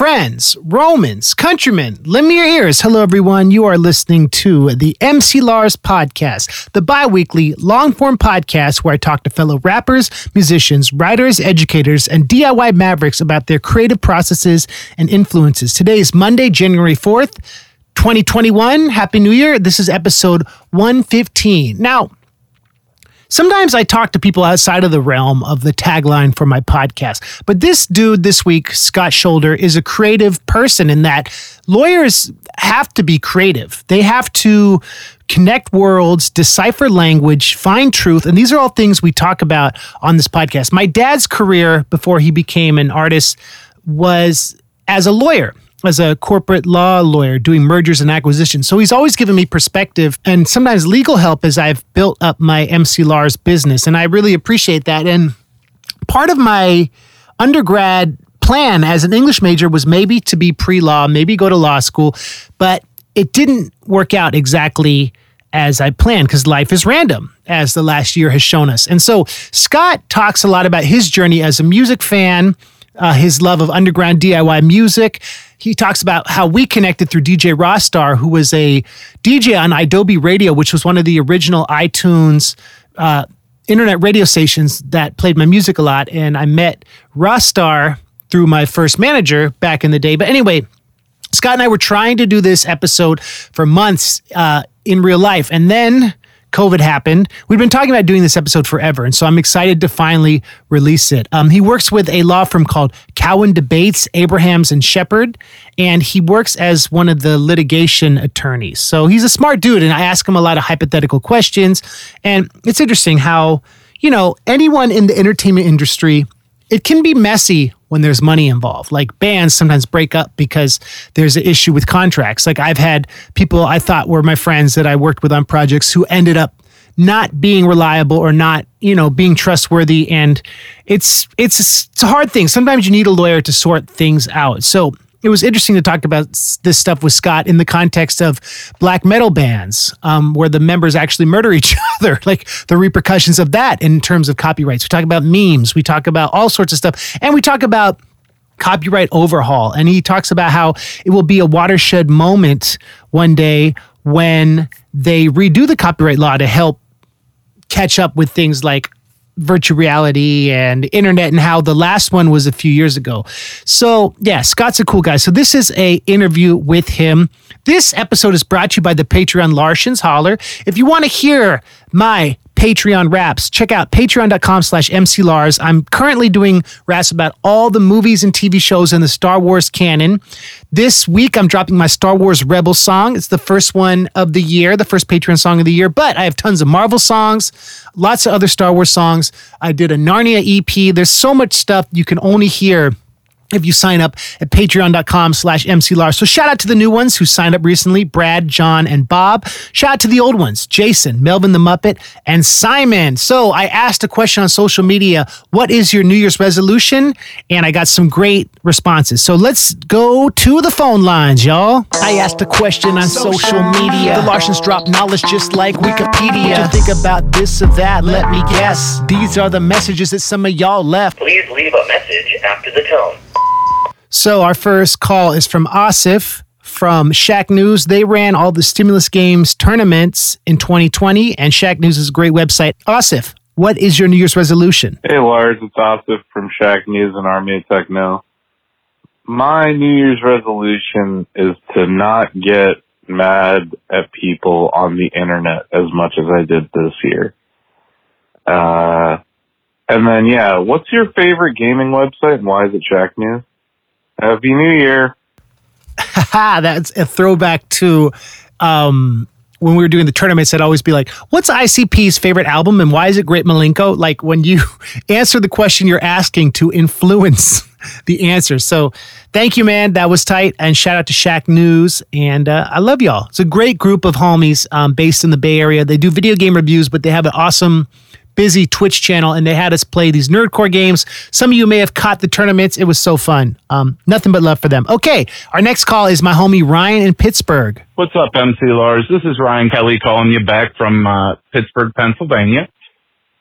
friends, Romans, countrymen, lend me your ears. Hello, everyone. You are listening to the MC Lars podcast, the bi weekly long form podcast where I talk to fellow rappers, musicians, writers, educators, and DIY mavericks about their creative processes and influences. Today is Monday, January 4th, 2021. Happy New Year. This is episode 115. Now, Sometimes I talk to people outside of the realm of the tagline for my podcast, but this dude this week, Scott Sholder, is a creative person in that lawyers have to be creative. They have to connect worlds, decipher language, find truth. And these are all things we talk about on this podcast. My dad's career before he became an artist was as a lawyer as a corporate law lawyer doing mergers and acquisitions. So he's always given me perspective and sometimes legal help as I've built up my MC Lars business. And I really appreciate that. And part of my undergrad plan as an English major was maybe to be pre law, maybe go to law school, but it didn't work out exactly as I planned because life is random, as the last year has shown us. And so Scott talks a lot about his journey as a music fan, uh, his love of underground DIY music he talks about how we connected through DJ Rostar, who was a DJ on Adobe Radio, which was one of the original iTunes uh, internet radio stations that played my music a lot. And I met Rostar through my first manager back in the day. But anyway, Scott and I were trying to do this episode for months uh, in real life. And then COVID happened. We've been talking about doing this episode forever, and so I'm excited to finally release it. Um, he works with a law firm called Cowan DeBaets, Abrahams and Sheppard, and he works as one of the litigation attorneys. So he's a smart dude, and I ask him a lot of hypothetical questions. And it's interesting how, you know, anyone in the entertainment industry, it can be messy when there's money involved. Like bands sometimes break up because there's an issue with contracts. Like I've had people I thought were my friends that I worked with on projects who ended up not being reliable or not, you know, being trustworthy and it's it's it's a hard thing. Sometimes you need a lawyer to sort things out. So it was interesting to talk about this stuff with Scott in the context of black metal bands, um, where the members actually murder each other, like the repercussions of that in terms of copyrights. We talk about memes, we talk about all sorts of stuff, and we talk about copyright overhaul. And he talks about how it will be a watershed moment one day when they redo the copyright law to help catch up with things like virtual reality and internet and how the last one was a few years ago. So yeah, Scott's a cool guy. So this is a interview with him. This episode is brought to you by the Patreon Larsens Holler. If you want to hear my Patreon raps. Check out patreon.com slash mclars. I'm currently doing raps about all the movies and TV shows in the Star Wars canon. This week, I'm dropping my Star Wars Rebel song. It's the first one of the year, the first Patreon song of the year, but I have tons of Marvel songs, lots of other Star Wars songs. I did a Narnia EP. There's so much stuff you can only hear if you sign up at patreon.com slash mclars. So shout out to the new ones who signed up recently, Brad, John, and Bob. Shout out to the old ones, Jason, Melvin the Muppet, and Simon. So I asked a question on social media, what is your New Year's resolution? And I got some great responses. So let's go to the phone lines, y'all. I asked a question on social media. The Larsens drop knowledge just like Wikipedia. What you think about this or that? Let me guess. These are the messages that some of y'all left. Please leave a message after the tone. So our first call is from Asif from Shacknews. They ran all the stimulus games tournaments in 2020, and Shacknews is a great website. Asif, what is your New Year's resolution? Hey Lars, it's Asif from Shacknews and Army of Techno. My New Year's resolution is to not get mad at people on the internet as much as I did this year. Uh, and then yeah, what's your favorite gaming website and why is it Shacknews? Happy New Year. That's a throwback to um, when we were doing the tournaments. I'd always be like, what's ICP's favorite album and why is it Great Milenko? Like when you answer the question you're asking to influence the answer. So thank you, man. That was tight. And shout out to Shacknews. And uh, I love y'all. It's a great group of homies um, based in the Bay Area. They do video game reviews, but they have an awesome busy Twitch channel, and they had us play these nerdcore games. Some of you may have caught the tournaments. It was so fun. Um, nothing but love for them. Okay, our next call is my homie Ryan in Pittsburgh. What's up, MC Lars? This is Ryan Kelly calling you back from uh, Pittsburgh, Pennsylvania.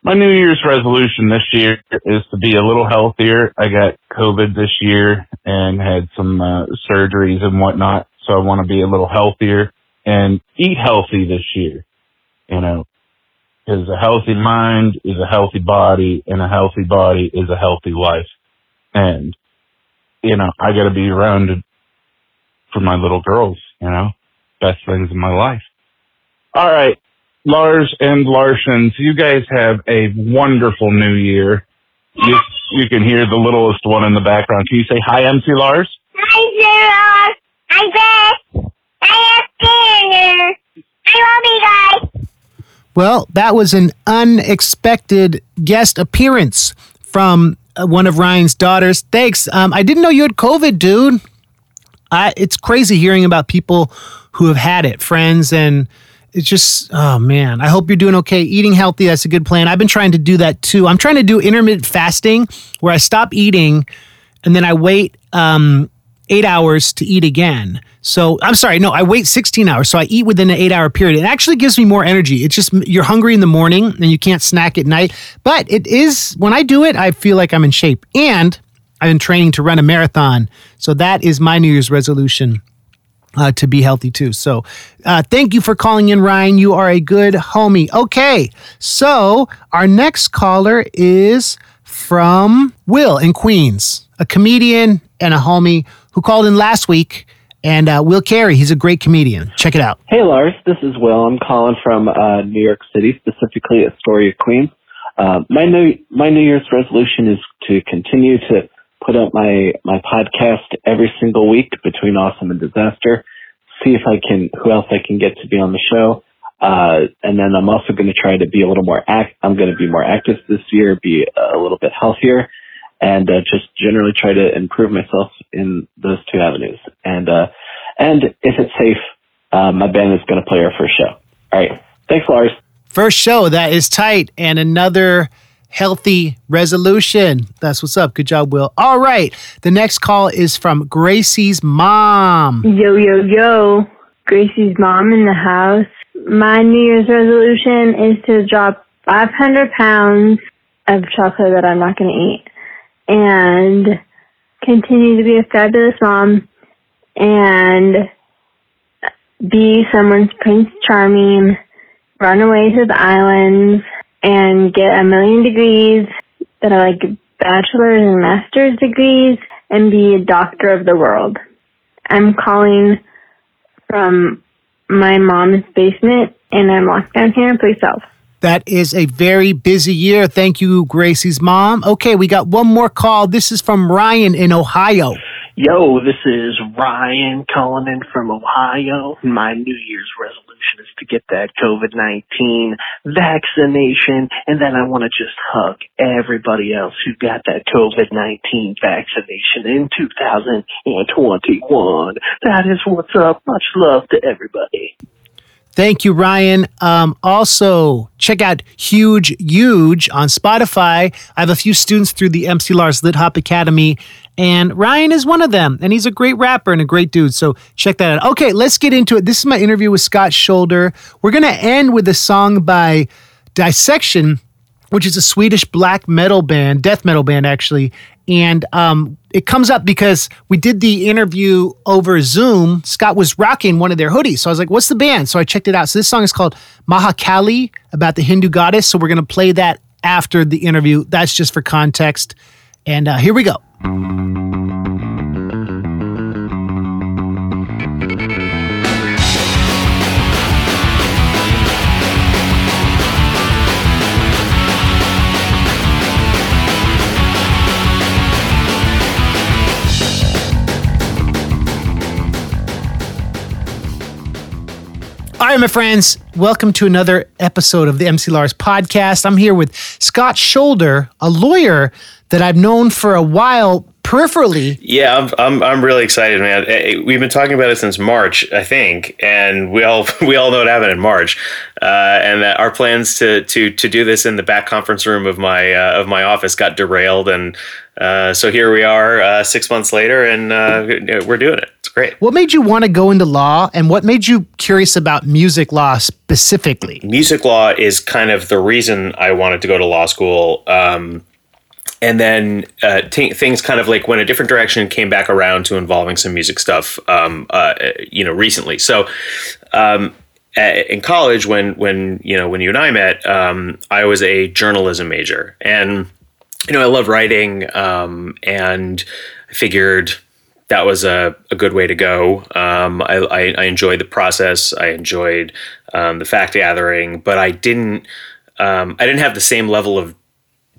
my New Year's resolution this year is to be a little healthier. I got COVID this year and had some uh, surgeries and whatnot, so I want to be a little healthier and eat healthy this year. You know, because a healthy mind is a healthy body, and a healthy body is a healthy life. And you know, I got to be around for my little girls. You know, best things in my life. All right, Lars and Larsens, you guys have a wonderful new year. You, you can hear the littlest one in the background. Can you say hi, MC Lars? Hi, Beth. Hi, Tanner. I love you guys. Well, that was an unexpected guest appearance from uh, one of Ryan's daughters. Thanks. Um, I didn't know you had COVID, dude. I, it's crazy hearing about people who have had it, friends and it's just oh man i hope you're doing okay eating healthy that's a good plan i've been trying to do that too i'm trying to do intermittent fasting where i stop eating and then i wait um, eight hours to eat again so i'm sorry no i wait 16 hours so i eat within an eight hour period it actually gives me more energy it's just you're hungry in the morning and you can't snack at night but it is when i do it i feel like i'm in shape and i've been training to run a marathon so that is my new year's resolution uh, to be healthy too. So, uh, thank you for calling in, Ryan. You are a good homie. Okay, so our next caller is from Will in Queens, a comedian and a homie who called in last week. And uh, Will Carey, he's a great comedian. Check it out. Hey, Lars. This is Will. I'm calling from uh, New York City, specifically Astoria, Queens. Uh, my new my New Year's resolution is to continue to put up my my podcast every single week between awesome and disaster. See if I can who else I can get to be on the show. Uh, and then I'm also going to try to be a little more act. I'm going to be more active this year, be a little bit healthier, and uh, just generally try to improve myself in those two avenues. And uh, and if it's safe, uh, my band is going to play our first show. All right, thanks, Lars. First show that is tight, and another healthy resolution. That's what's up. Good job, Will. All right. The next call is from Gracie's mom. Yo, yo, yo. Gracie's mom in the house. My New Year's resolution is to drop 500 pounds of chocolate that I'm not going to eat and continue to be a fabulous mom and be someone's Prince Charming, run away to the islands, and get a million degrees that are like bachelor's and master's degrees and be a doctor of the world. I'm calling from my mom's basement and I'm locked down here. Please help. That is a very busy year. Thank you, Gracie's mom. Okay, we got one more call. This is from Ryan in Ohio. Yo, this is Ryan calling in from Ohio. My New Year's resolution is to get that COVID-19 vaccination, and then I want to just hug everybody else who got that COVID-19 vaccination in 2021. That is what's up. Much love to everybody. Thank you, Ryan. Um, also, check out Huge Huge on Spotify. I have a few students through the MC Lars Lit Hop Academy, and Ryan is one of them. And he's a great rapper and a great dude. So check that out. Okay, let's get into it. This is my interview with Scott Sholder. We're going to end with a song by Dissection, which is a Swedish black metal band, death metal band, actually. And um, it comes up because we did the interview over Zoom. Scott was rocking one of their hoodies. So I was like, what's the band? So I checked it out. So this song is called Mahakali, about the Hindu goddess. So we're going to play that after the interview. That's just for context. And uh, here we go. All right, my friends, welcome to another episode of the MC Lars podcast. I'm here with Scott Sholder, a lawyer that I've known for a while peripherally. Yeah, I'm, I'm, I'm really excited, man. Eh, We've been talking about it since March, I think, and we all we all know what happened in March, uh, and that our plans to to to do this in the back conference room of my uh, of my office got derailed, and Uh, so here we are, uh, six months later, and uh, we're doing it. It's great. What made you want to go into law, and what made you curious about music law specifically? Music law is kind of the reason I wanted to go to law school. Um, and then uh, t- things kind of like went a different direction came back around to involving some music stuff um, uh, you know recently so um, in college when when you know when you and i met um, i was a journalism major and you know i love writing um, and i figured that was a, a good way to go um, I, I, I, enjoyed the process i enjoyed um, the fact gathering but i didn't i didn't have the same level of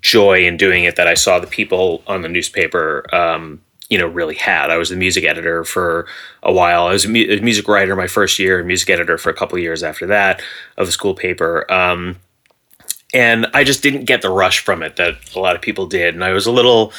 joy in doing it that I saw the people on the newspaper, um, you know, really had. I was the music editor for a while. I was a, mu- a music writer my first year, and music editor for a couple of years after that of the school paper. Um, and I just didn't get the rush from it that a lot of people did, and I was a little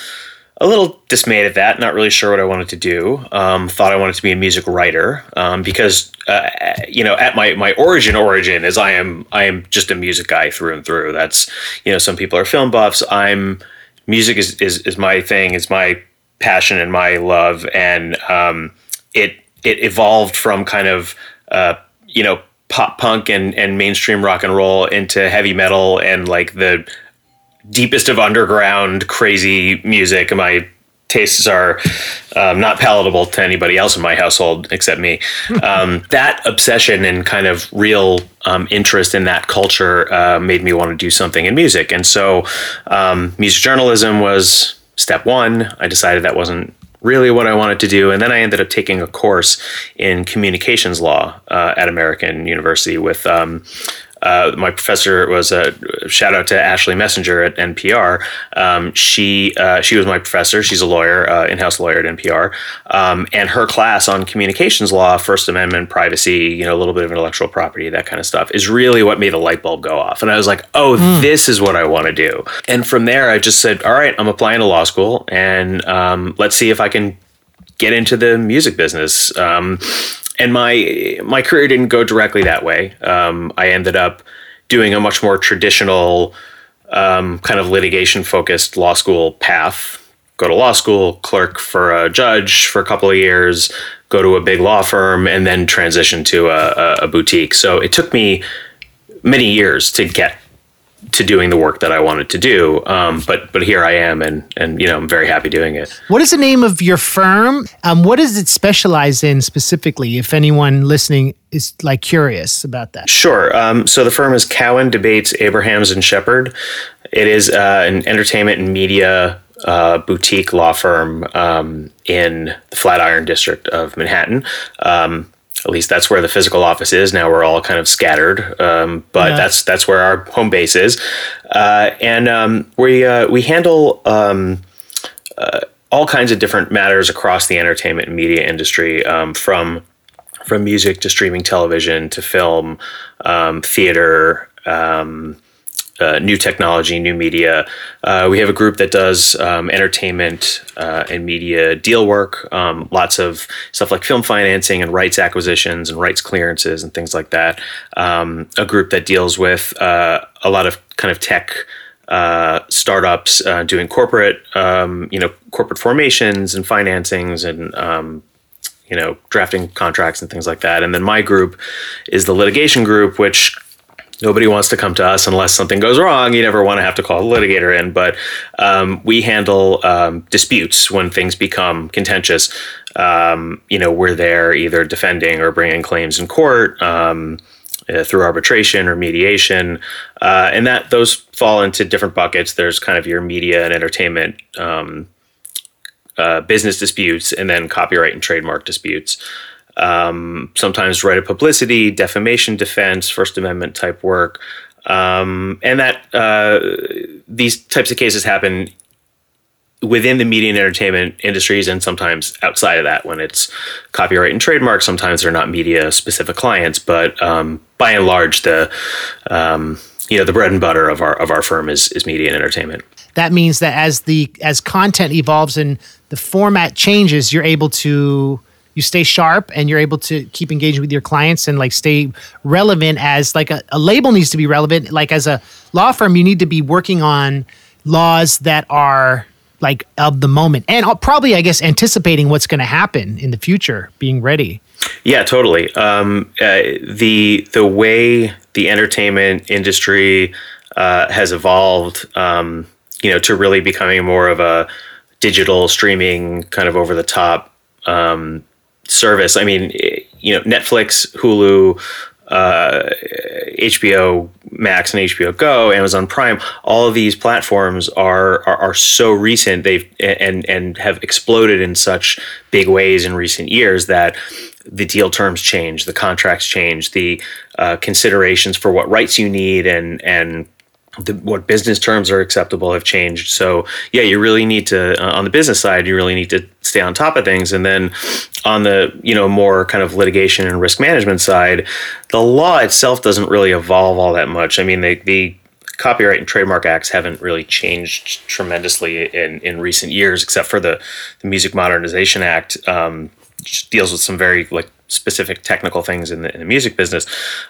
a little dismayed at that, not really sure what I wanted to do. Um, thought I wanted to be a music writer um, because, uh, you know, at my, my origin origin is I am I am just a music guy through and through. That's you know, some people are film buffs. I'm music is is, is my thing. It's my passion and my love, and um, it it evolved from kind of uh, you know pop punk and and mainstream rock and roll into heavy metal and like the deepest of underground crazy music. My tastes are um, not palatable to anybody else in my household except me. Um, that obsession and kind of real um, interest in that culture uh, made me want to do something in music. And so, um, music journalism was step one. I decided that wasn't really what I wanted to do. And then I ended up taking a course in communications law uh, at American University with um, uh, my professor was a shout out to Ashley Messenger at NPR. Um, she uh, she was my professor. She's a lawyer, uh, in-house lawyer at NPR, um, and her class on communications law, First Amendment, privacy, you know, a little bit of intellectual property, that kind of stuff, is really what made the light bulb go off. And I was like, oh, mm. this is what I want to do. And from there, I just said, all right, I'm applying to law school, and um, let's see if I can get into the music business. Um, and my my career didn't go directly that way. Um, I ended up doing a much more traditional um, kind of litigation focused law school path. Go to law school, clerk for a judge for a couple of years, go to a big law firm, and then transition to a, a boutique. So it took me many years to get to doing the work that I wanted to do. Um, but but here I am, and and you know I'm very happy doing it. What is the name of your firm? Um, what does it specialize in specifically? If anyone listening is like curious about that. Sure. Um, so the firm is Cowan DeBaets Abrahams and Sheppard. It is uh, an entertainment and media uh, boutique law firm um, in the Flatiron district of Manhattan. Um, at least that's where the physical office is. Now we're all kind of scattered, um, but yeah. that's that's where our home base is, uh, and um, we uh, we handle um, uh, all kinds of different matters across the entertainment and media industry, um, from from music to streaming television to film, um, theater. Uh, new technology, new media. Uh, we have a group that does um, entertainment uh, and media deal work, um, lots of stuff like film financing and rights acquisitions and rights clearances and things like that. Um, a group that deals with uh, a lot of kind of tech. Uh, startups uh, doing corporate, um, you know, corporate formations and financings and um, you know, drafting contracts and things like that. And then my group is the litigation group, which nobody wants to come to us unless something goes wrong. You never want to have to call a litigator in, but um, we handle um, disputes when things become contentious. Um, you know, we're there either defending or bringing claims in court. Um, uh, through arbitration or mediation, uh, and that those fall into different buckets. There's kind of your media and entertainment um, uh, business disputes, and then copyright and trademark disputes um, sometimes right of publicity, defamation defense, First Amendment type work. Um, and that uh, these types of cases happen within the media and entertainment industries and sometimes outside of that when it's copyright and trademark sometimes they're not media specific clients but um, by and large the um, you know the bread and butter of our of our firm is is media and entertainment that means that as the as content evolves and the format changes you're able to you stay sharp and you're able to keep engaging with your clients and like stay relevant as like a, a, label needs to be relevant like as a law firm you need to be working on laws that are like of the moment and uh, probably I guess anticipating what's going to happen in the future, being ready. Yeah, totally. Um, uh, the the way the entertainment industry uh, has evolved, um, you know, to really becoming more of a digital streaming kind of over the top um, service. I mean, you know, Netflix, Hulu, uh, HBO Max and HBO Go, Amazon Prime, all of these platforms are, are are, so recent. They've and and have exploded in such big ways in recent years that the deal terms change, the contracts change, the uh, considerations for what rights you need, and and the, what business terms are acceptable have changed. So yeah, you really need to uh, on the business side, you really need to stay on top of things, and then on the you know more kind of litigation and risk management side, the law itself doesn't really evolve all that much. I mean, the the copyright and trademark acts haven't really changed tremendously in in recent years, except for the the Music Modernization Act. Um, deals with some very like specific technical things in the, in the music business,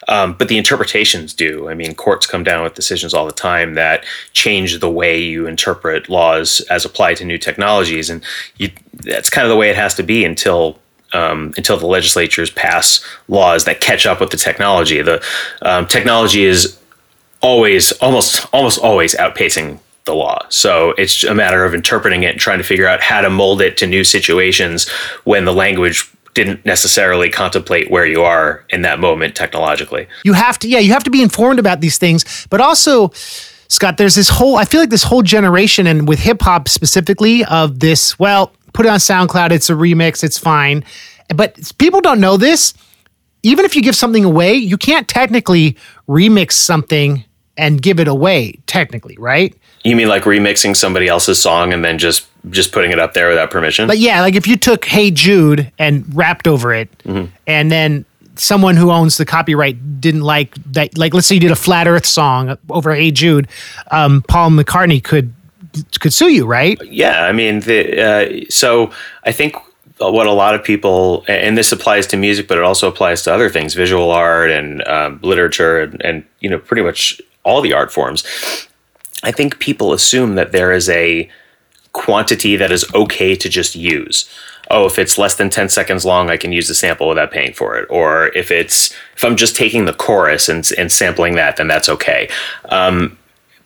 um, but the interpretations do. I mean, courts come down with decisions all the time that change the way you interpret laws as applied to new technologies, and you, that's kind of the way it has to be until um, until the legislatures pass laws that catch up with the technology. The um, technology is always, almost, almost always outpacing the law. So it's a matter of interpreting it and trying to figure out how to mold it to new situations when the language didn't necessarily contemplate where you are in that moment technologically. You have to, yeah, you have to be informed about these things, but also, Scott, there's this whole, I feel like this whole generation, and with hip hop specifically, of this, well, put it on SoundCloud, it's a remix, it's fine. But people don't know this. Even if you give something away, you can't technically remix something and give it away, technically, right? You mean like remixing somebody else's song and then just just putting it up there without permission? But yeah, like if you took "Hey Jude" and rapped over it, mm-hmm. and then someone who owns the copyright didn't like that, like let's say you did a flat Earth song over "Hey Jude," um, Paul McCartney could could sue you, right? Yeah, I mean, the, uh, so I think what a lot of people, and this applies to music, but it also applies to other things, visual art and um, literature, and, and you know, pretty much all the art forms. I think people assume that there is a quantity that is okay to just use. Oh, if it's less than 10 seconds long, I can use the sample without paying for it. Or if it's if I'm just taking the chorus and, and sampling that, then that's okay. Um,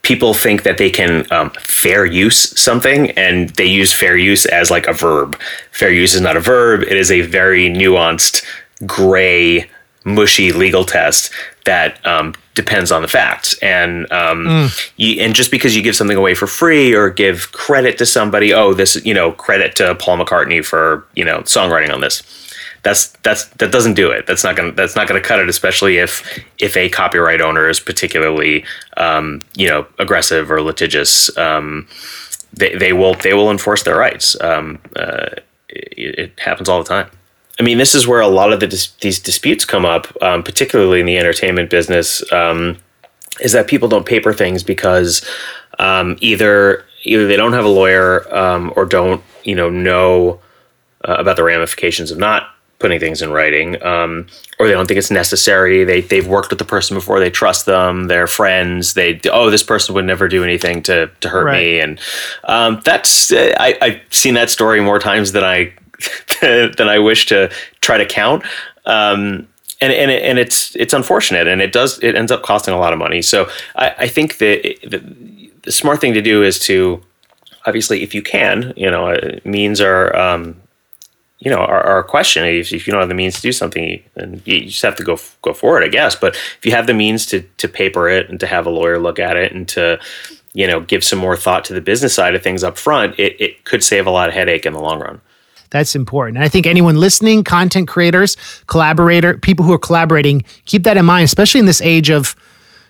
people think that they can um, fair use something and they use fair use as like a verb. Fair use is not a verb, it is a very nuanced, gray, mushy legal test that um, depends on the facts. And um, mm. you, and just because you give something away for free or give credit to somebody, oh, this you know credit to Paul McCartney for you know songwriting on this. That's that's that doesn't do it. That's not gonna that's not gonna cut it. Especially if if a copyright owner is particularly um, you know aggressive or litigious. Um, they, they will they will enforce their rights. Um, uh, it, it happens all the time. I mean, this is where a lot of the dis- these disputes come up, um, particularly in the entertainment business. Um, is that people don't paper things because um, either either they don't have a lawyer um, or don't you know know uh, about the ramifications of not putting things in writing, um, or they don't think it's necessary. They they've worked with the person before, they trust them, they're friends. They oh, this person would never do anything to to hurt right. me, and um, that's I, I've seen that story more times than I than I wish to try to count. Um, and and it, and it's it's unfortunate, and it does it ends up costing a lot of money. So I, I think that the, the, smart thing to do is to obviously, if you can, you know, uh, means are um, you know are, are a question. If, if, you don't have the means to do something, then you just have to go go for it, I guess. But if you have the means to to paper it and to have a lawyer look at it and to you know give some more thought to the business side of things up front, it, it could save a lot of headache in the long run. That's important. And I think anyone listening, content creators, collaborator, people who are collaborating, keep that in mind, especially in this age of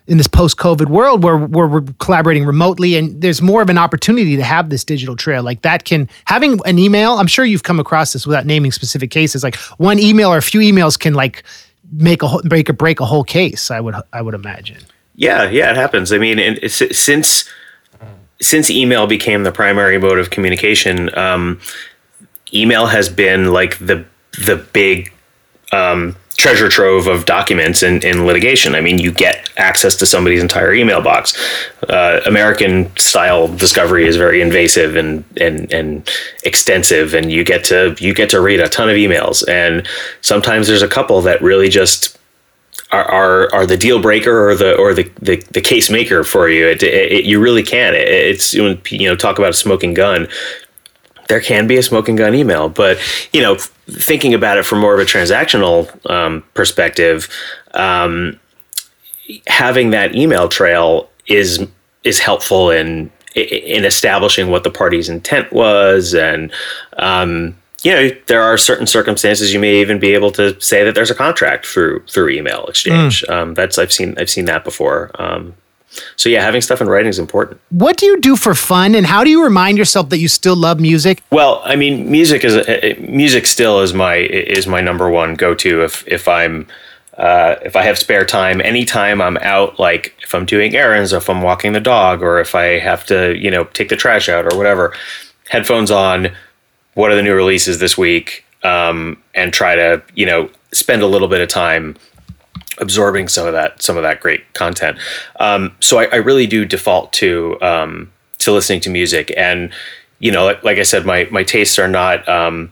in this post-COVID world where, where we're collaborating remotely and there's more of an opportunity to have this digital trail. Like that can having an email, I'm sure you've come across this without naming specific cases. Like one email or a few emails can like make a break or break a whole case, I would I would imagine. Yeah, yeah, it happens. I mean, since since email became the primary mode of communication, um, email has been like the the big um, treasure trove of documents in, in litigation. I mean, you get access to somebody's entire email box. Uh, American style discovery is very invasive and, and and extensive, and you get to you get to read a ton of emails. And sometimes there's a couple that really just are are, are the deal breaker or the or the, the, the case maker for you. It, it, it you really can. It, it's you know talk about a smoking gun there can be a smoking gun email. But you know, thinking about it from more of a transactional um, perspective, um, having that email trail is is helpful in in establishing what the party's intent was and um, you know there are certain circumstances you may even be able to say that there's a contract through through email exchange mm. um, that's i've seen i've seen that before um, so yeah, having stuff in writing is important. What do you do for fun, and how do you remind yourself that you still love music? Well, I mean, music is a, music still is my is my number one go to if if I'm uh, if I have spare time, anytime I'm out, like if I'm doing errands, if I'm walking the dog, or if I have to, you know, take the trash out or whatever, headphones on. What are the new releases this week? Um, and try to, you know, spend a little bit of time absorbing some of that some of that great content. Um, so I, I, really do default to um, to listening to music, and you know, like, like I said, my my tastes are not um,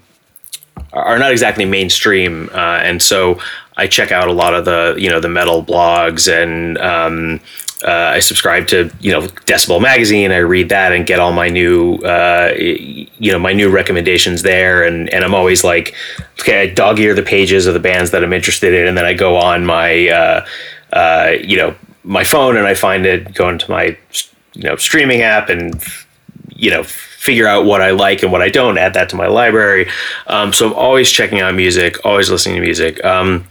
are not exactly mainstream, uh, and so I check out a lot of the you know the metal blogs and um, uh, I subscribe to you know Decibel magazine. I read that and get all my new uh, you know my new recommendations there, and and I'm always like, okay, I dog ear the pages of the bands that I'm interested in, and then I go on my uh, uh you know my phone and I find it, go into my you know streaming app and you know figure out what I like and what I don't, add that to my library. Um, so I'm always checking out music, always listening to music. Um,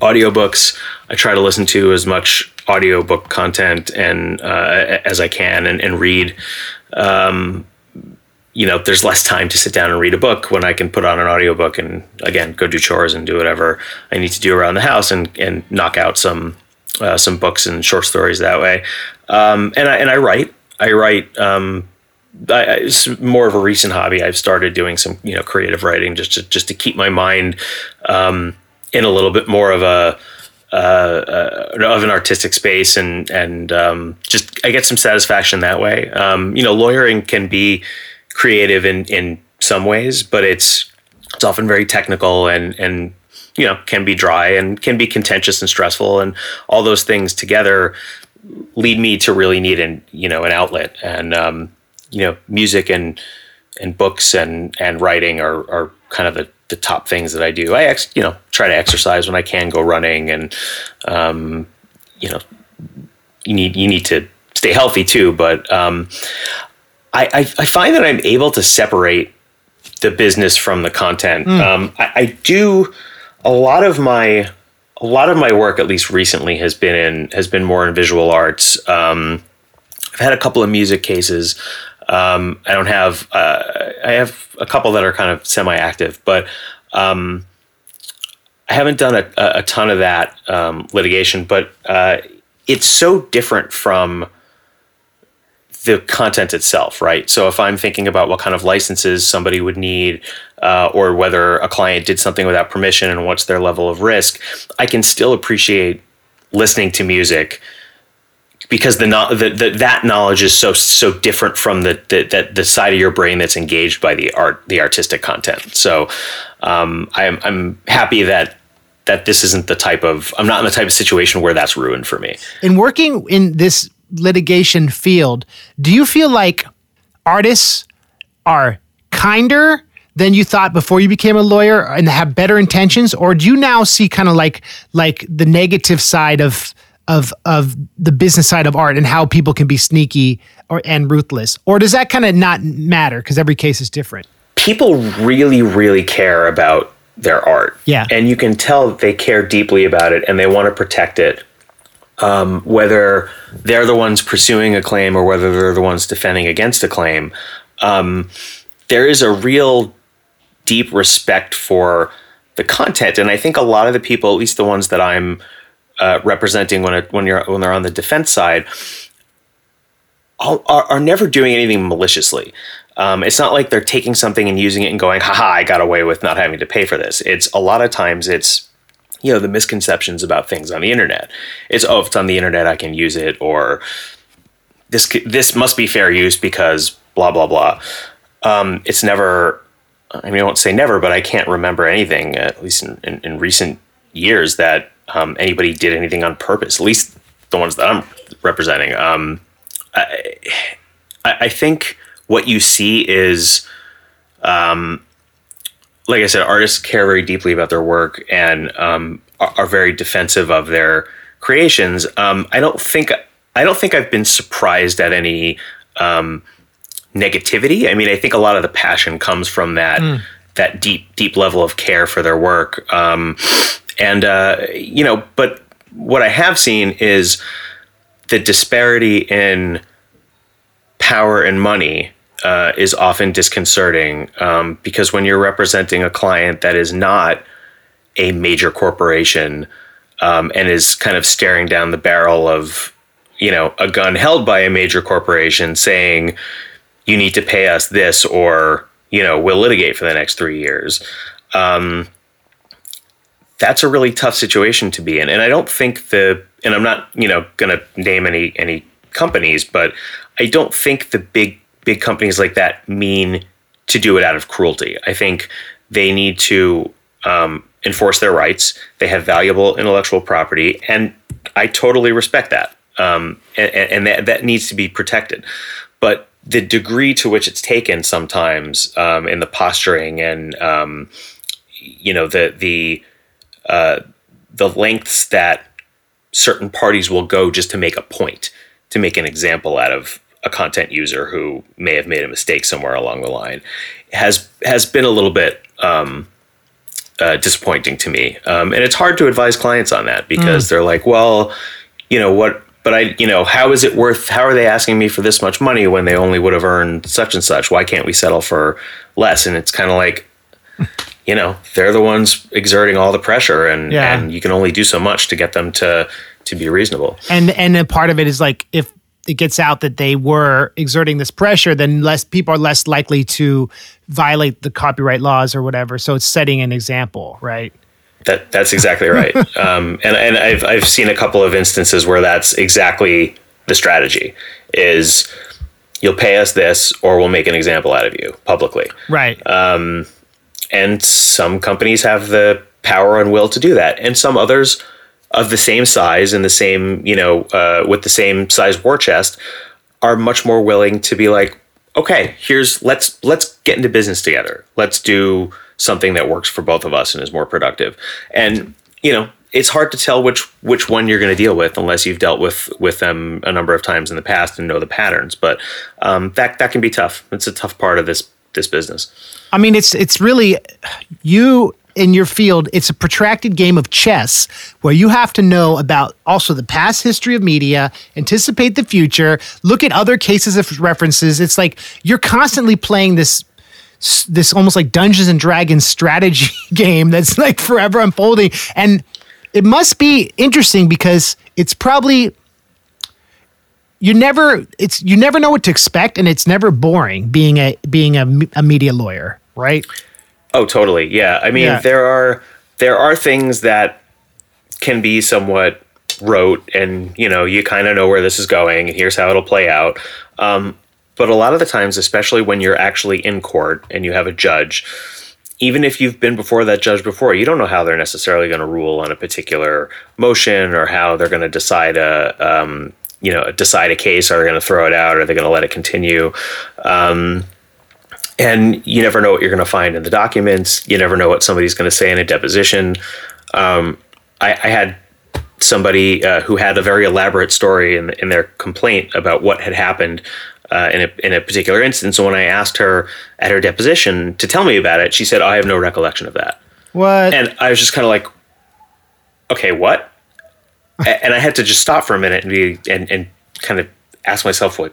audiobooks I try to listen to as much audiobook content and uh, as I can and, and read. Um, you know, there's less time to sit down and read a book when I can put on an audiobook and again go do chores and do whatever I need to do around the house and and knock out some uh, some books and short stories that way. Um, and I and I write. I write. Um, I, it's more of a recent hobby. I've started doing some you know creative writing just to, just to keep my mind um, in a little bit more of a uh, uh, of an artistic space and and um, just I get some satisfaction that way. Um, you know, lawyering can be creative in in some ways, but it's it's often very technical and and you know can be dry and can be contentious and stressful and all those things together lead me to really need an you know an outlet and um, you know music and and books and and writing are are kind of the the top things that I do. I ex, you know try to exercise when I can, go running, and um, you know you need you need to stay healthy too. But um, I, I, I find that I'm able to separate the business from the content. Mm. Um, I, I do a lot of my a lot of my work, at least recently, has been in has been more in visual arts. Um, I've had a couple of music cases. Um, I don't have. Uh, I have a couple that are kind of semi-active, but um, I haven't done a, a ton of that um, litigation. But uh, it's so different from the content itself, right? So if I'm thinking about what kind of licenses somebody would need, uh, or whether a client did something without permission and what's their level of risk, I can still appreciate listening to music because the, the, the, that knowledge is so so different from the, the the side of your brain that's engaged by the art the artistic content. So um, I'm I'm happy that that this isn't the type of I'm not in the type of situation where that's ruined for me. In working in this litigation field, do you feel like artists are kinder than you thought before you became a lawyer and have better intentions or do you now see kind of like like the negative side of of of the business side of art and how people can be sneaky or and ruthless? Or does that kind of not matter because every case is different? People really really care about their art. Yeah. And you can tell they care deeply about it and they want to protect it um, whether they're the ones pursuing a claim or whether they're the ones defending against a claim. Um, there is a real deep respect for the content. And i think a lot of the people at least the ones that i'm uh, representing when it, when you're when they're on the defense side are, are never doing anything maliciously. Um, it's not like they're taking something and using it and going, haha, I got away with not having to pay for this. It's a lot of times it's you know the misconceptions about things on the internet. It's oh, if it's on the internet, I can use it, or this this must be fair use because blah blah blah. Um, it's never. I mean, I won't say never, but I can't remember anything, at least in, in, in recent years, that um, anybody did anything on purpose. At least the ones that I'm representing. Um, I, I think what you see is, um, like I said, artists care very deeply about their work and um, are, are very defensive of their creations. Um, I don't think I don't think I've been surprised at any um, negativity. I mean, I think a lot of the passion comes from that that deep deep level of care for their work. And uh, you know, but what I have seen is the disparity in power and money uh, is often disconcerting um, because when you're representing a client that is not a major corporation um, and is kind of staring down the barrel of you know a gun held by a major corporation saying you need to pay us this or you know we'll litigate for the next three years um, that's a really tough situation to be in. And i don't think the and i'm not you know going to name any any companies but i don't think the big big companies like that mean to do it out of cruelty. I think they need to um, enforce their rights. They have valuable intellectual property and i totally respect that. Um, and, and that, that needs to be protected. But the degree to which it's taken sometimes um, in the posturing and um, you know the the uh, the lengths that certain parties will go just to make a point, to make an example out of a content user who may have made a mistake somewhere along the line, has has been a little bit um, uh, disappointing to me. Um, and it's hard to advise clients on that because they're like, well, you know what. But I, you know, how is it worth? How are they asking me for this much money when they only would have earned such and such? Why can't we settle for less? And it's kind of like, you know they're the ones exerting all the pressure and Yeah. and you can only do so much to get them to to be reasonable. And and a part of it is like if it gets out that they were exerting this pressure then less people are less likely to violate the copyright laws or whatever. So it's setting an example right? That that's exactly right. Um, and and I've I've seen a couple of instances where that's exactly the strategy is you'll pay us this or we'll make an example out of you publicly. Right and some companies have the power and will to do that. And some others of the same size and the same you know uh, with the same size war chest are much more willing to be like okay here's let's let's get into business together. Let's do something that works for both of us and is more productive. And you know it's hard to tell which which one you're going to deal with unless you've dealt with with them a number of times in the past and know the patterns. But um, that that can be tough. It's a tough part of this this business I mean, it's it's really you in your field. It's a protracted game of chess where you have to know about also the past history of media, anticipate the future, look at other cases of references. It's like you're constantly playing this this almost like Dungeons and Dragons strategy game that's like forever unfolding, and it must be interesting because it's probably you never it's you never know what to expect and it's never boring being a being a, a media lawyer right Oh, totally. Yeah. I mean, Yeah. there are there are things that can be somewhat rote, and you know, you kind of know where this is going, and here's how it'll play out. Um, but a lot of the times, especially when you're actually in court and you have a judge, even if you've been before that judge before, you don't know how they're necessarily going to rule on a particular motion or how they're going to decide a um, you know decide a case. Are they going to throw it out? Are they going to let it continue? Um, and you never know what you're going to find in the documents. You never know what somebody's going to say in a deposition. Um, I, I had somebody uh, who had a very elaborate story in, in their complaint about what had happened uh, in, a, in a particular instance. And when I asked her at her deposition to tell me about it, she said, I have no recollection of that. what And I was just kind of like, okay, what? And I had to just stop for a minute and be and, and kind of ask myself, like,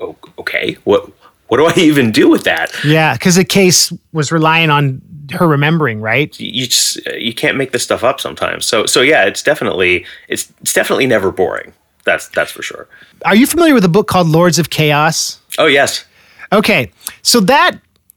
"O- okay, what what do I even do with that? yeah because the case was relying on her remembering right you just you can't make this stuff up sometimes. So so yeah, it's definitely it's it's definitely never boring. That's that's for sure. are you familiar with a book called lords of chaos Oh yes, okay so that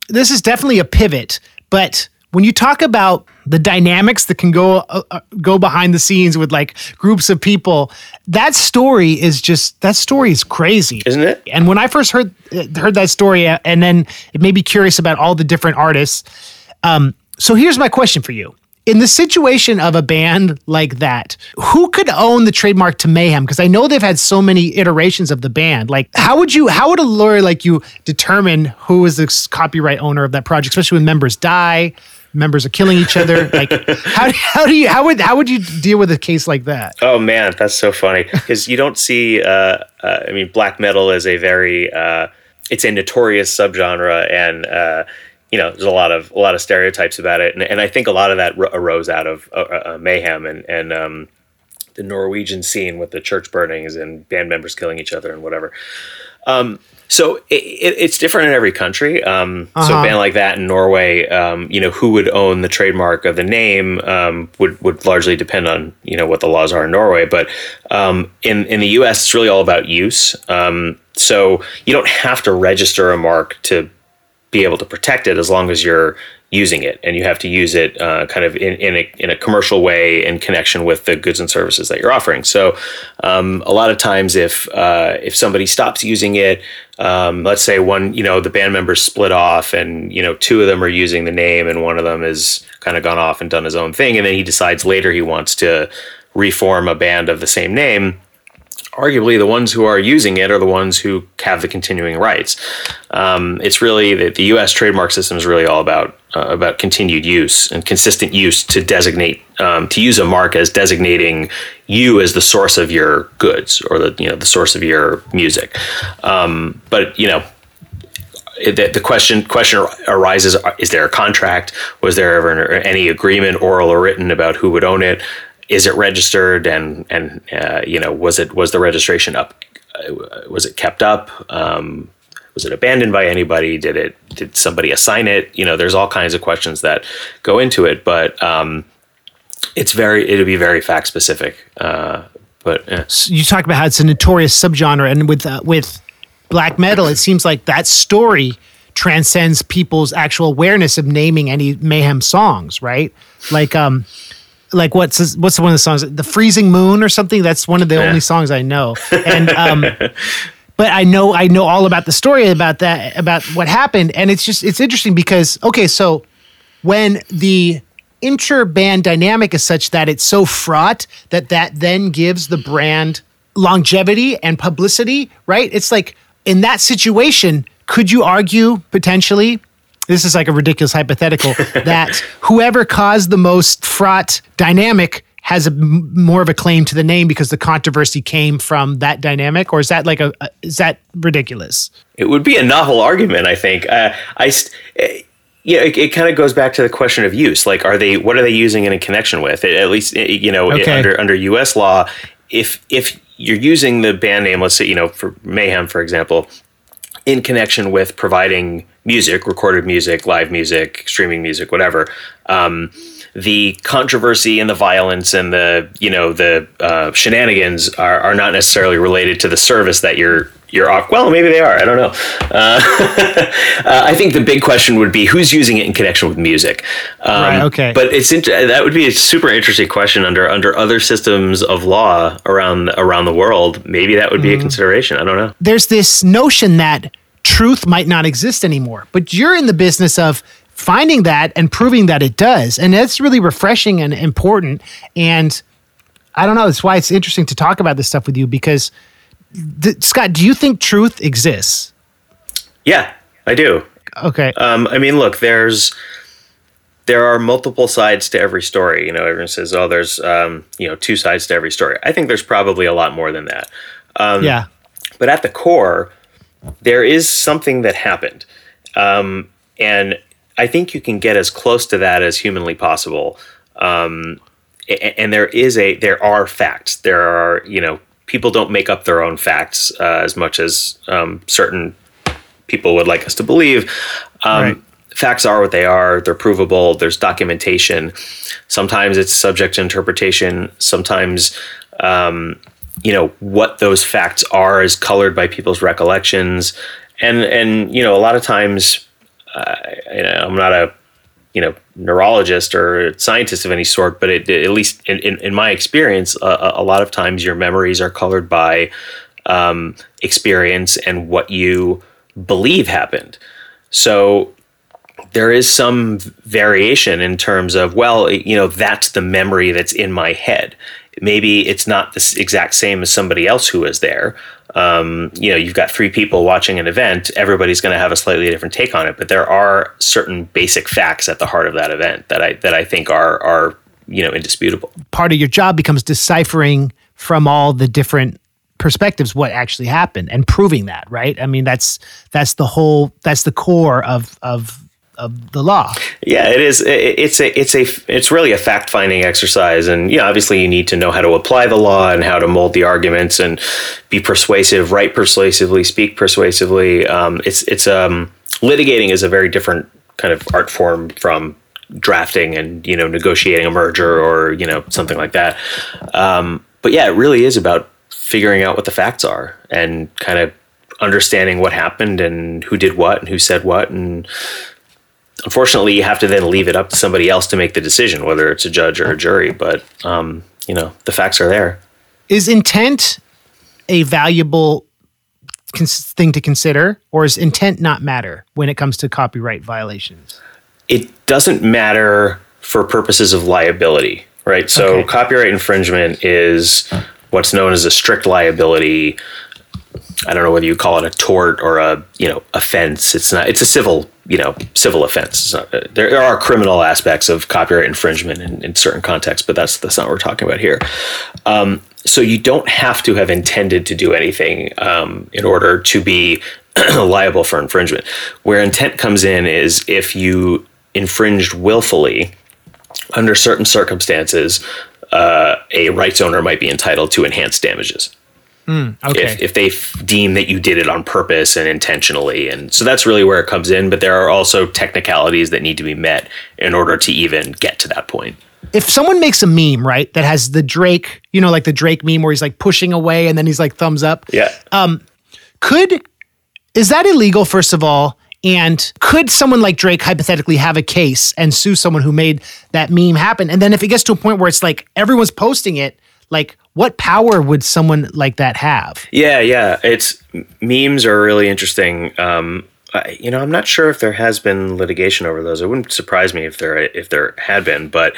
this is definitely a pivot but when you talk about the dynamics that can go uh, uh, go behind the scenes with like groups of people. That story is just that story is crazy, isn't it? And when I first heard uh, heard that story, uh, and then it made me curious about all the different artists. Um, so here's my question for you: in the situation of a band like that, who could own the trademark to Mayhem? Because I know they've had so many iterations of the band. Like, how would you, how would a lawyer like you determine who is the copyright owner of that project, especially when members die, members are killing each other? Like, how, how do you, how would, how would you deal with a case like that? Oh man, that's so funny because you don't see. Uh, uh, I mean, black metal is a very, uh, it's a notorious subgenre, and uh, you know, there's a lot of a lot of stereotypes about it, and, and I think a lot of that arose out of uh, uh, mayhem and and um, the Norwegian scene with the church burnings and band members killing each other and whatever. Um, so it, it, it's different in every country. Um, uh-huh. So a band like that in Norway, um, you know, who would own the trademark of the name um, would would largely depend on you know what the laws are in Norway. But um, in in the U.S., it's really all about use. Um, so you don't have to register a mark to be able to protect it as long as you're using it and you have to use it uh, kind of in, in, a, in a commercial way in connection with the goods and services that you're offering so um, a lot of times if uh, if somebody stops using it um, let's say one you know the band members split off and you know two of them are using the name and one of them has kind of gone off and done his own thing and then he decides later he wants to reform a band of the same name arguably the ones who are using it are the ones who have the continuing rights. Um, it's really the, the U.S. trademark system is really all about uh, about continued use and consistent use to designate um, to use a mark as designating you as the source of your goods or the you know the source of your music. Um, but you know. The, the question question arises: Is there a contract? Was there ever any agreement, oral or written, about who would own it? Is it registered? And and uh, you know was it was the registration up uh, was it kept up? Um, was it abandoned by anybody? Did it did somebody assign it? You know there's all kinds of questions that go into it but um, it's very it'll be very fact specific uh, but yeah. so you talk about how it's a notorious subgenre and with uh, with black metal it seems like that story transcends people's actual awareness of naming any mayhem songs right? Like um like what's what's one of the songs? The freezing moon or something? That's one of the yeah. only songs i know. And um but i know i know all about the story about that about what happened. And it's just it's interesting because okay so when the inter-band dynamic is such that it's so fraught that that then gives the brand longevity and publicity right? It's like in that situation could you argue potentially this is like a ridiculous hypothetical that whoever caused the most fraught dynamic has a more of a claim to the name because the controversy came from that dynamic or is that like a, a is that ridiculous it would be a novel argument i think uh, i st- eh, yeah, it, it kind of goes back to the question of use. Like, are they what are they using it in connection with? At least, eh, you know, okay. under under U.S. law, if if you're using the band name, let's say, you know, for Mayhem, for example, in connection with providing music, recorded music, live music, streaming music, whatever. Um, the controversy and the violence and the you know the uh, shenanigans are, are not necessarily related to the service that you're you're off. Well, maybe they are. I don't know. Uh, uh, I think the big question would be who's using it in connection with music. Um, right. Okay. But it's that would be a super interesting question under under other systems of law around around the world. Maybe that would be mm. a mm-hmm. consideration. I don't know. There's this notion that truth might not exist anymore. But you're in the business of finding that and proving that it does. And that's really refreshing and important. And I don't know, that's why it's interesting to talk about this stuff with you because th- Scott, do you think truth exists? Yeah, I do. Okay. Um, I mean, look, there's there are multiple sides to every story. You know, everyone says, "Oh, there's um, you know two sides to every story." I think there's probably a lot more than that. Um, yeah. But at the core, there is something that happened. Um, and I think you can get as close to that as humanly possible. Um, and there is a there are facts. There are you know people don't make up their own facts uh, as much as um, certain people would like us to believe. Um, right. Facts are what they are. They're provable. There's documentation. Sometimes it's subject to interpretation. Sometimes um, you know what those facts are is colored by people's recollections and and you know a lot of times uh, you know, I'm not a you know neurologist or scientist of any sort, but it, at least in, in, in my experience, uh, a lot of times your memories are colored by um, experience and what you believe happened. So there is some variation in terms of well you know that's the memory that's in my head maybe it's not the exact same as somebody else who was there. Um, you know you've got three people watching an event everybody's going to have a slightly different take on it but there are certain basic facts at the heart of that event that i that i think are are you know indisputable. Part of your job becomes deciphering from all the different perspectives what actually happened and proving that right? I mean that's that's the whole that's the core of of of the law. Yeah, it is. It's a it's a it's really a fact finding exercise, and yeah, obviously you need to know how to apply the law and how to mold the arguments and be persuasive, write persuasively, speak persuasively. Um, it's it's um, litigating is a very different kind of art form from drafting and you know negotiating a merger or you know something like that. Um, but yeah, it really is about figuring out what the facts are and kind of understanding what happened and who did what and who said what and unfortunately, you have to then leave it up to somebody else to make the decision, whether it's a judge or a jury. But um, you know, the facts are there. Is intent a valuable cons- thing to consider, or is intent not matter when it comes to copyright violations? It doesn't matter for purposes of liability, right? So, okay. copyright infringement is what's known as a strict liability. I don't know whether you call it a tort or a you know offense. It's not. It's a civil you know civil offense. Not, uh, there are criminal aspects of copyright infringement in, in, certain contexts, but that's that's not what we're talking about here. Um, so you don't have to have intended to do anything um, in order to be liable for infringement. Where intent comes in is if you infringed willfully under certain circumstances, uh, a rights owner might be entitled to enhanced damages. Mm, okay. If, if they f- deem that you did it on purpose and intentionally. And so that's really where it comes in. But there are also technicalities that need to be met in order to even get to that point. If someone makes a meme, right, that has the Drake, you know, like the Drake meme where he's like pushing away and then he's like thumbs up. Yeah. Um, could, is that illegal, first of all? And could someone like Drake hypothetically have a case and sue someone who made that meme happen? And then if it gets to a point where it's like everyone's posting it, like what power would someone like that have? Yeah, yeah. It's memes are really interesting. Um, I, you know, I'm not sure if there has been litigation over those. It wouldn't surprise me if there if there had been. But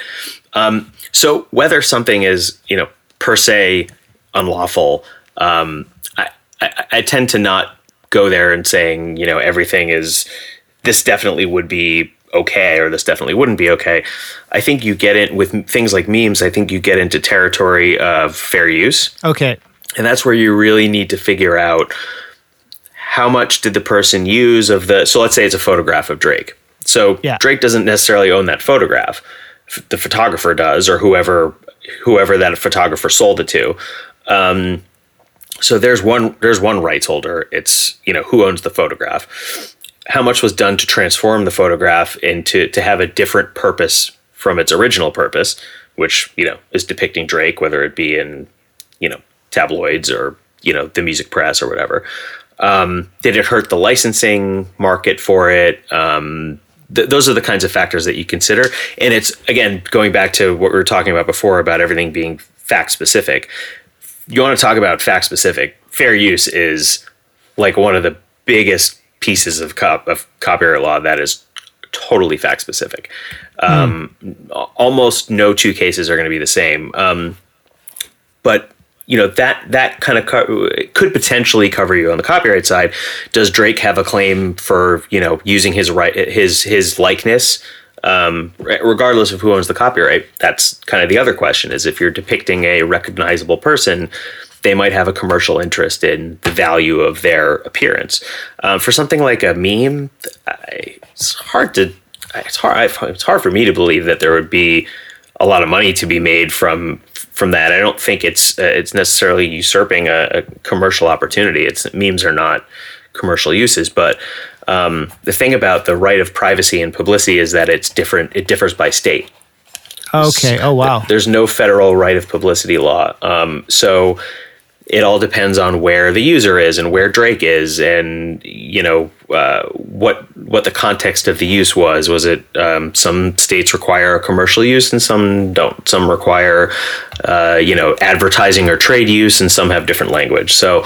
um, so whether something is you know per se unlawful, um, I, I, I tend to not go there and saying you know everything is this definitely would be okay or this definitely wouldn't be okay. I think you get in with things like memes, I think you get into territory of fair use. Okay. And that's where you really need to figure out how much did the person use of the so let's say it's a photograph of Drake. So yeah. Drake doesn't necessarily own that photograph. The photographer does or whoever whoever that photographer sold it to. Um, so there's one there's one rights holder. It's you know who owns the photograph how much was done to transform the photograph into to have a different purpose from its original purpose, which you know is depicting Drake, whether it be in you know tabloids or you know the music press or whatever. Um, did it hurt the licensing market for it? Um, th- those are the kinds of factors that you consider, and it's again going back to what we were talking about before about everything being fact specific. You want to talk about fact specific? Fair use is like one of the biggest pieces of cop of copyright law that is totally fact specific. Um, mm. Almost no two cases are going to be the same. Um, but you know that that kind of co- could potentially cover you on the copyright side. Does Drake have a claim for you know using his right his his likeness? Um, regardless of who owns the copyright, that's kind of the other question. Is if you're depicting a recognizable person, they might have a commercial interest in the value of their appearance. Um, for something like a meme, I, it's hard to it's hard it's hard for me to believe that there would be a lot of money to be made from from that. I don't think it's uh, it's necessarily usurping a, a, commercial opportunity. It's memes are not commercial uses, but um, the thing about the right of privacy and publicity is that it's different. It differs by state. Okay. Oh wow. There's no federal right of publicity law. Um, so it all depends on where the user is and where Drake is, and you know uh, what what the context of the use was. Was it um, some states require commercial use and some don't? Some require uh, you know advertising or trade use, and some have different language. So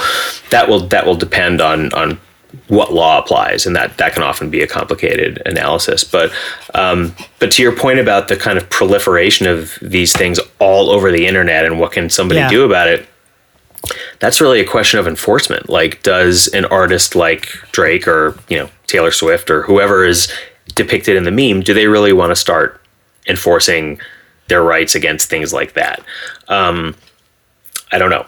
that will that will depend on on what law applies, and that that can often be a complicated analysis. But um, but to your point about the kind of proliferation of these things all over the internet and what can somebody Yeah. do about it, that's really a question of enforcement. Like, does an artist like Drake or you know Taylor Swift or whoever is depicted in the meme, do they really want to start enforcing their rights against things like that? Um, I don't know.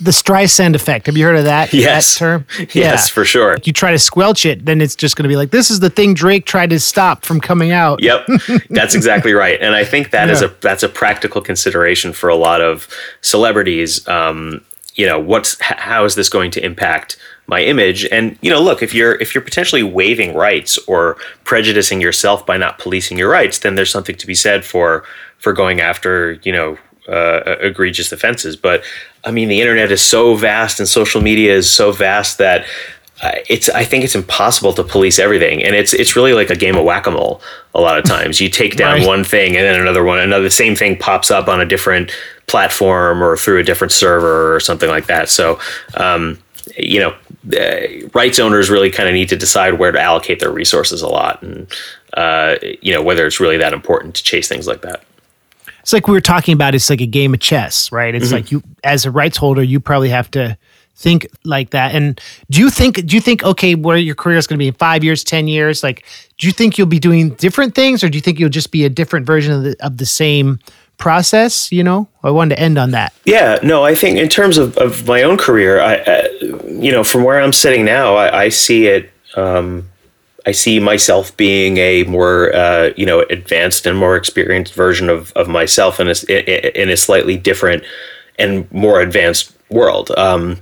The Streisand effect. Have you heard of that? Yes. That term? Yes, for sure. You try to squelch it, then it's just going to be like, this is the thing Drake tried to stop from coming out. Yep, that's exactly right, and I think that is Yeah. a that's a practical consideration for a lot of celebrities. Um, you know, what's how is this going to impact my image? And you know, look, if you're if you're potentially waiving rights or prejudicing yourself by not policing your rights, then there's something to be said for for going after you know uh, egregious offenses. But I mean, the internet is so vast, and social media is so vast that it's I think it's impossible to police everything, and it's it's really like a game of whack a mole. A lot of times, you take down Right. one thing, and then another one, another the same thing pops up on a different platform or through a different server or something like that. So, um, you know, uh, rights owners really kind of need to decide where to allocate their resources a lot, and uh, you know whether it's really that important to chase things like that. It's like we were talking about. It's like a game of chess, right? It's Mm-hmm. like you, as a rights holder, you probably have to think like that. And do you think? Do you think okay, where your career is going to be in five years, ten years? Like, do you think you'll be doing different things, or do you think you'll just be a different version of the of the same process? You know, I wanted to end on that. Yeah, no, I think in terms of, of my own career, I, uh, you know, from where I'm sitting now, I, I see it. Um, I see myself being a more, uh, you know, advanced and more experienced version of, of myself in a, in a slightly different and more advanced world. Um,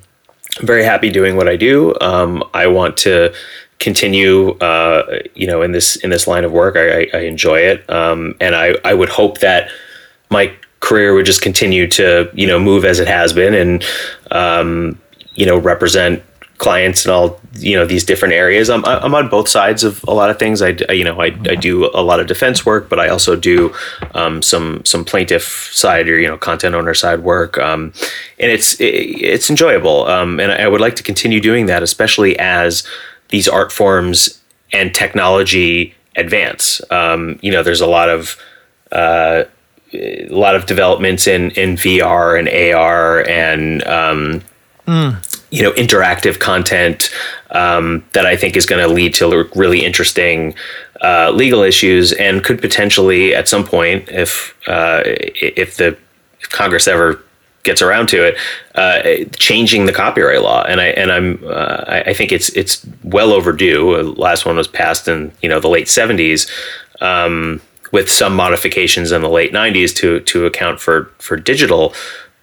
Very happy doing what I do. Um, I want to continue, uh, you know, in this in this line of work. I, I, I enjoy it, um, and I, I would hope that my career would just continue to you know move as it has been, and um, you know represent clients and all you know these different areas. I'm I'm on both sides of a lot of things. i you know I, I do a lot of defense work, but I also do um, some some plaintiff side or you know content owner side work, um, and it's it, it's enjoyable. Um, and I would like to continue doing that, especially as these art forms and technology advance. Um, you know, there's a lot of uh, a lot of developments in in VR and AR and um, you know interactive content um, that I think is going to lead to really interesting uh, legal issues and could potentially at some point, if uh, if the if Congress ever gets around to it, uh, changing the copyright law. And I and I'm uh, I, think it's it's well overdue. The last one was passed in you know the late seventies. Um, with some modifications in the late 90s to to account for for digital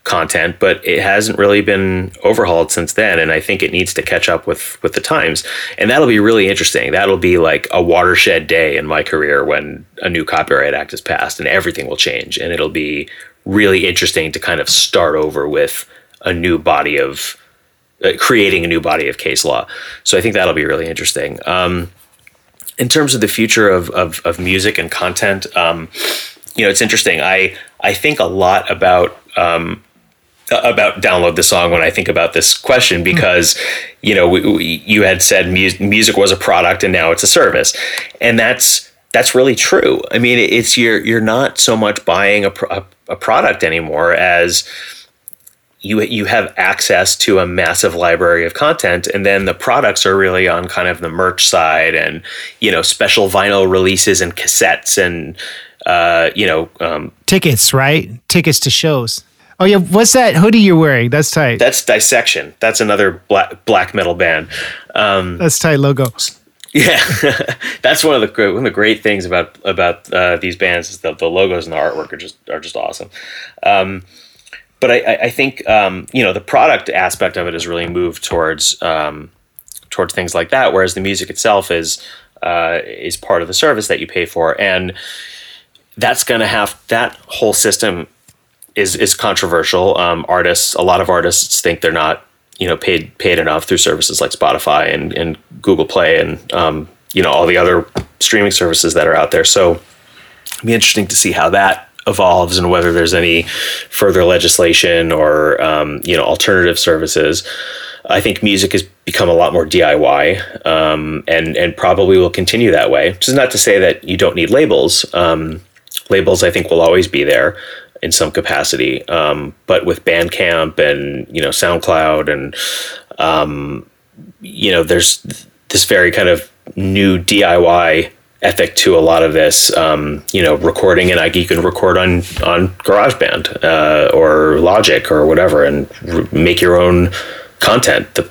content, but it hasn't really been overhauled since then. And I think it needs to catch up with with the times. And that'll be really interesting. That'll be like a watershed day in my career when a new copyright act is passed and everything will change. And it'll be really interesting to kind of start over with a new body of uh, creating a new body of case law. So I think that'll be really interesting. Um, in terms of the future of, of, of music and content, um, you know, it's interesting. I I think a lot about um, about download the song when I think about this question because you know we, we, you had said mu- music was a product and now it's a service, and that's that's really true. I mean, it's you're you're not so much buying a, pro- a, a product anymore as you you have access to a massive library of content and then the products are really on kind of the merch side and you know special vinyl releases and cassettes and uh, you know um, Tickets, right? Tickets to shows. Oh yeah, what's that hoodie you're wearing? That's tight. that's dissection that's another black black metal band um, That's tight logo. yeah that's one of the gr- one of the great things about about uh, these bands is that the logos and the artwork are just are just awesome um, but I, I- I think um, you know the product aspect of it has really moved towards um, towards things like that, whereas the music itself is uh, is part of the service that you pay for, and that's going to have that whole system is is controversial. Um, artists, a lot of artists think they're not you know paid paid enough through services like Spotify and, and Google Play and um, you know all the other streaming services that are out there. So it'll be interesting to see how that evolves and whether there's any further legislation or um, you know alternative services. I think music has become a lot more DIY um, and and probably will continue that way. Which is not to say that you don't need labels. Um, labels, I think, will always be there in some capacity. Um, but with Bandcamp and you know SoundCloud and um, you know there's this very kind of new DIY ethic to a lot of this. Um, you know, recording and like you can record on on GarageBand uh, or Logic or whatever, and make your own content. The,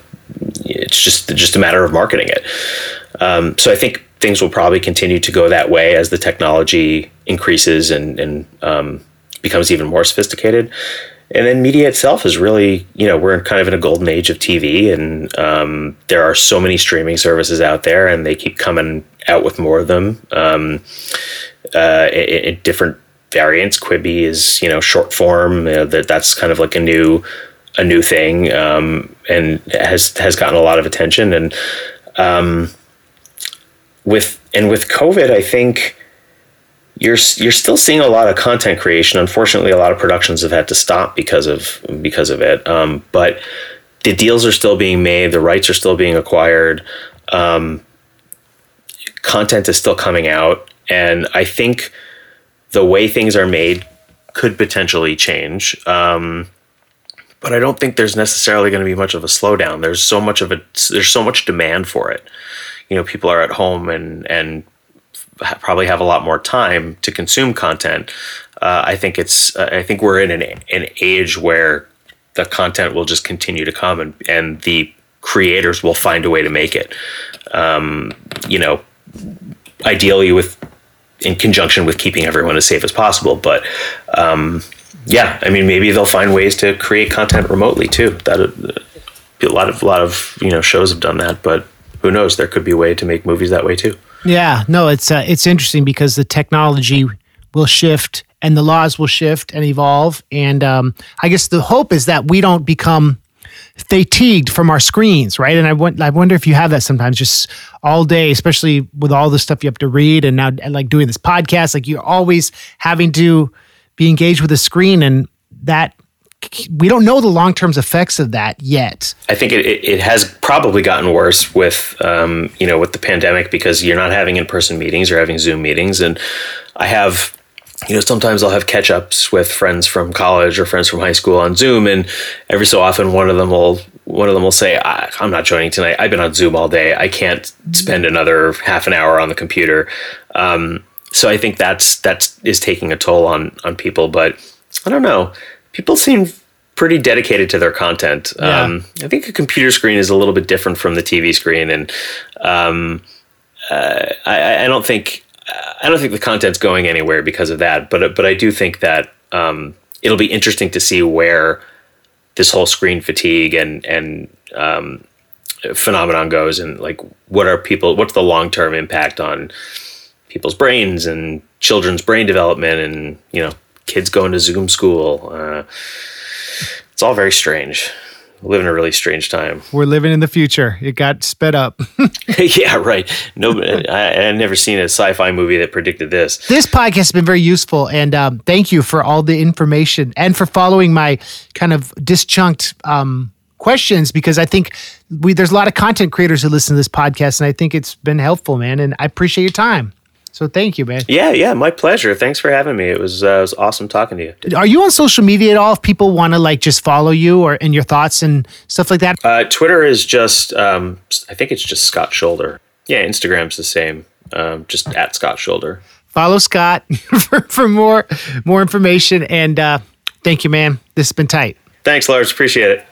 it's just just a matter of marketing it. Um, so I think things will probably continue to go that way as the technology increases and and um, becomes even more sophisticated. And then media itself is really, you know, we're kind of in a golden age of TV, and um, there are so many streaming services out there, and they keep coming out with more of them um, uh, in, in different variants. Quibi is, you know, short form. You know, that that's kind of like a new a new thing, um, and has has gotten a lot of attention. And um, with and with COVID, I think you're you're still seeing a lot of content creation. Unfortunately, a lot of productions have had to stop because of because of it. Um, but the deals are still being made. The rights are still being acquired. Um, content is still coming out, and I think the way things are made could potentially change. Um, but I don't think there's necessarily going to be much of a slowdown. There's so much of it. There's so much demand for it. You know, people are at home and and probably have a lot more time to consume content. Uh, I think it's. Uh, I think we're in an an age where the content will just continue to come, and and the creators will find a way to make it. Um, you know, ideally with in conjunction with keeping everyone as safe as possible, but. Um, yeah, I mean, maybe they'll find ways to create content remotely too. That uh, a lot of a lot of you know shows have done that, but who knows? There could be a way to make movies that way too. Yeah, no, it's uh, it's interesting because the technology will shift and the laws will shift and evolve, and um, I guess the hope is that we don't become fatigued from our screens, right? And I, wonder if you have that sometimes, just all day, especially with all the stuff you have to read, and now and like doing this podcast, like you're always having to be engaged with a screen, and that we don't know the long term effects of that yet. I think it, it, it has probably gotten worse with um, you know with the pandemic because you're not having in person meetings, you're having Zoom meetings, and I have you know sometimes I'll have catch ups with friends from college or friends from high school on Zoom, and every so often one of them will one of them will say, "I'm not joining tonight. I've been on Zoom all day. I can't spend another half an hour on the computer." Um, so I think that's that's is taking a toll on on people, but I don't know. People seem pretty dedicated to their content. Yeah. Um, I think a computer screen is a little bit different from the TV screen, and um, uh, I, I, don't think I don't think the content's going anywhere because of that. But but I do think that um, it'll be interesting to see where this whole screen fatigue and and um, phenomenon goes, and like what are people? What's the long term impact on people's brains and children's brain development, and you know kids going to Zoom school? Uh, it's all very strange. We live in a really strange time. We're living in the future. It got sped up. yeah, right. No, I, I've never seen a sci-fi movie that predicted this. This podcast has been very useful, and um, thank you for all the information and for following my kind of disjuncted um, questions because I think we there's a lot of content creators who listen to this podcast, and I think it's been helpful, man. And I appreciate your time. So thank you, man. Yeah, yeah, my pleasure. Thanks for having me. It was uh, it was awesome talking to you. Are you on social media at all? If people want to like just follow you or and your thoughts and stuff like that. Uh, Twitter is just um, I think it's just Scott Sholder. Yeah, Instagram's the same. Um, just at Scott Sholder. Follow Scott for, for more more information and uh, thank you, man. This has been tight. Thanks, Lars. Appreciate it.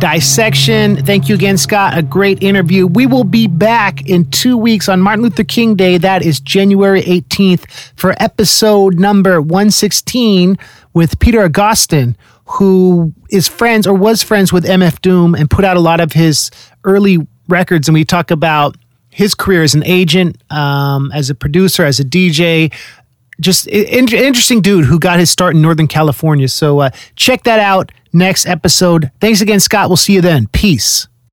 Dissection. Thank you again, Scott. A great interview. We will be back in two weeks on Martin Luther King Day. That is January 18th for episode number 116 with Peter Agostin, who is friends or was friends with MF Doom and put out a lot of his early records. And we talk about his career as an agent, um, as a producer, as a DJ, just in- interesting dude who got his start in Northern California. So uh, check that out next episode. Thanks again, Scott. We'll see you then. Peace.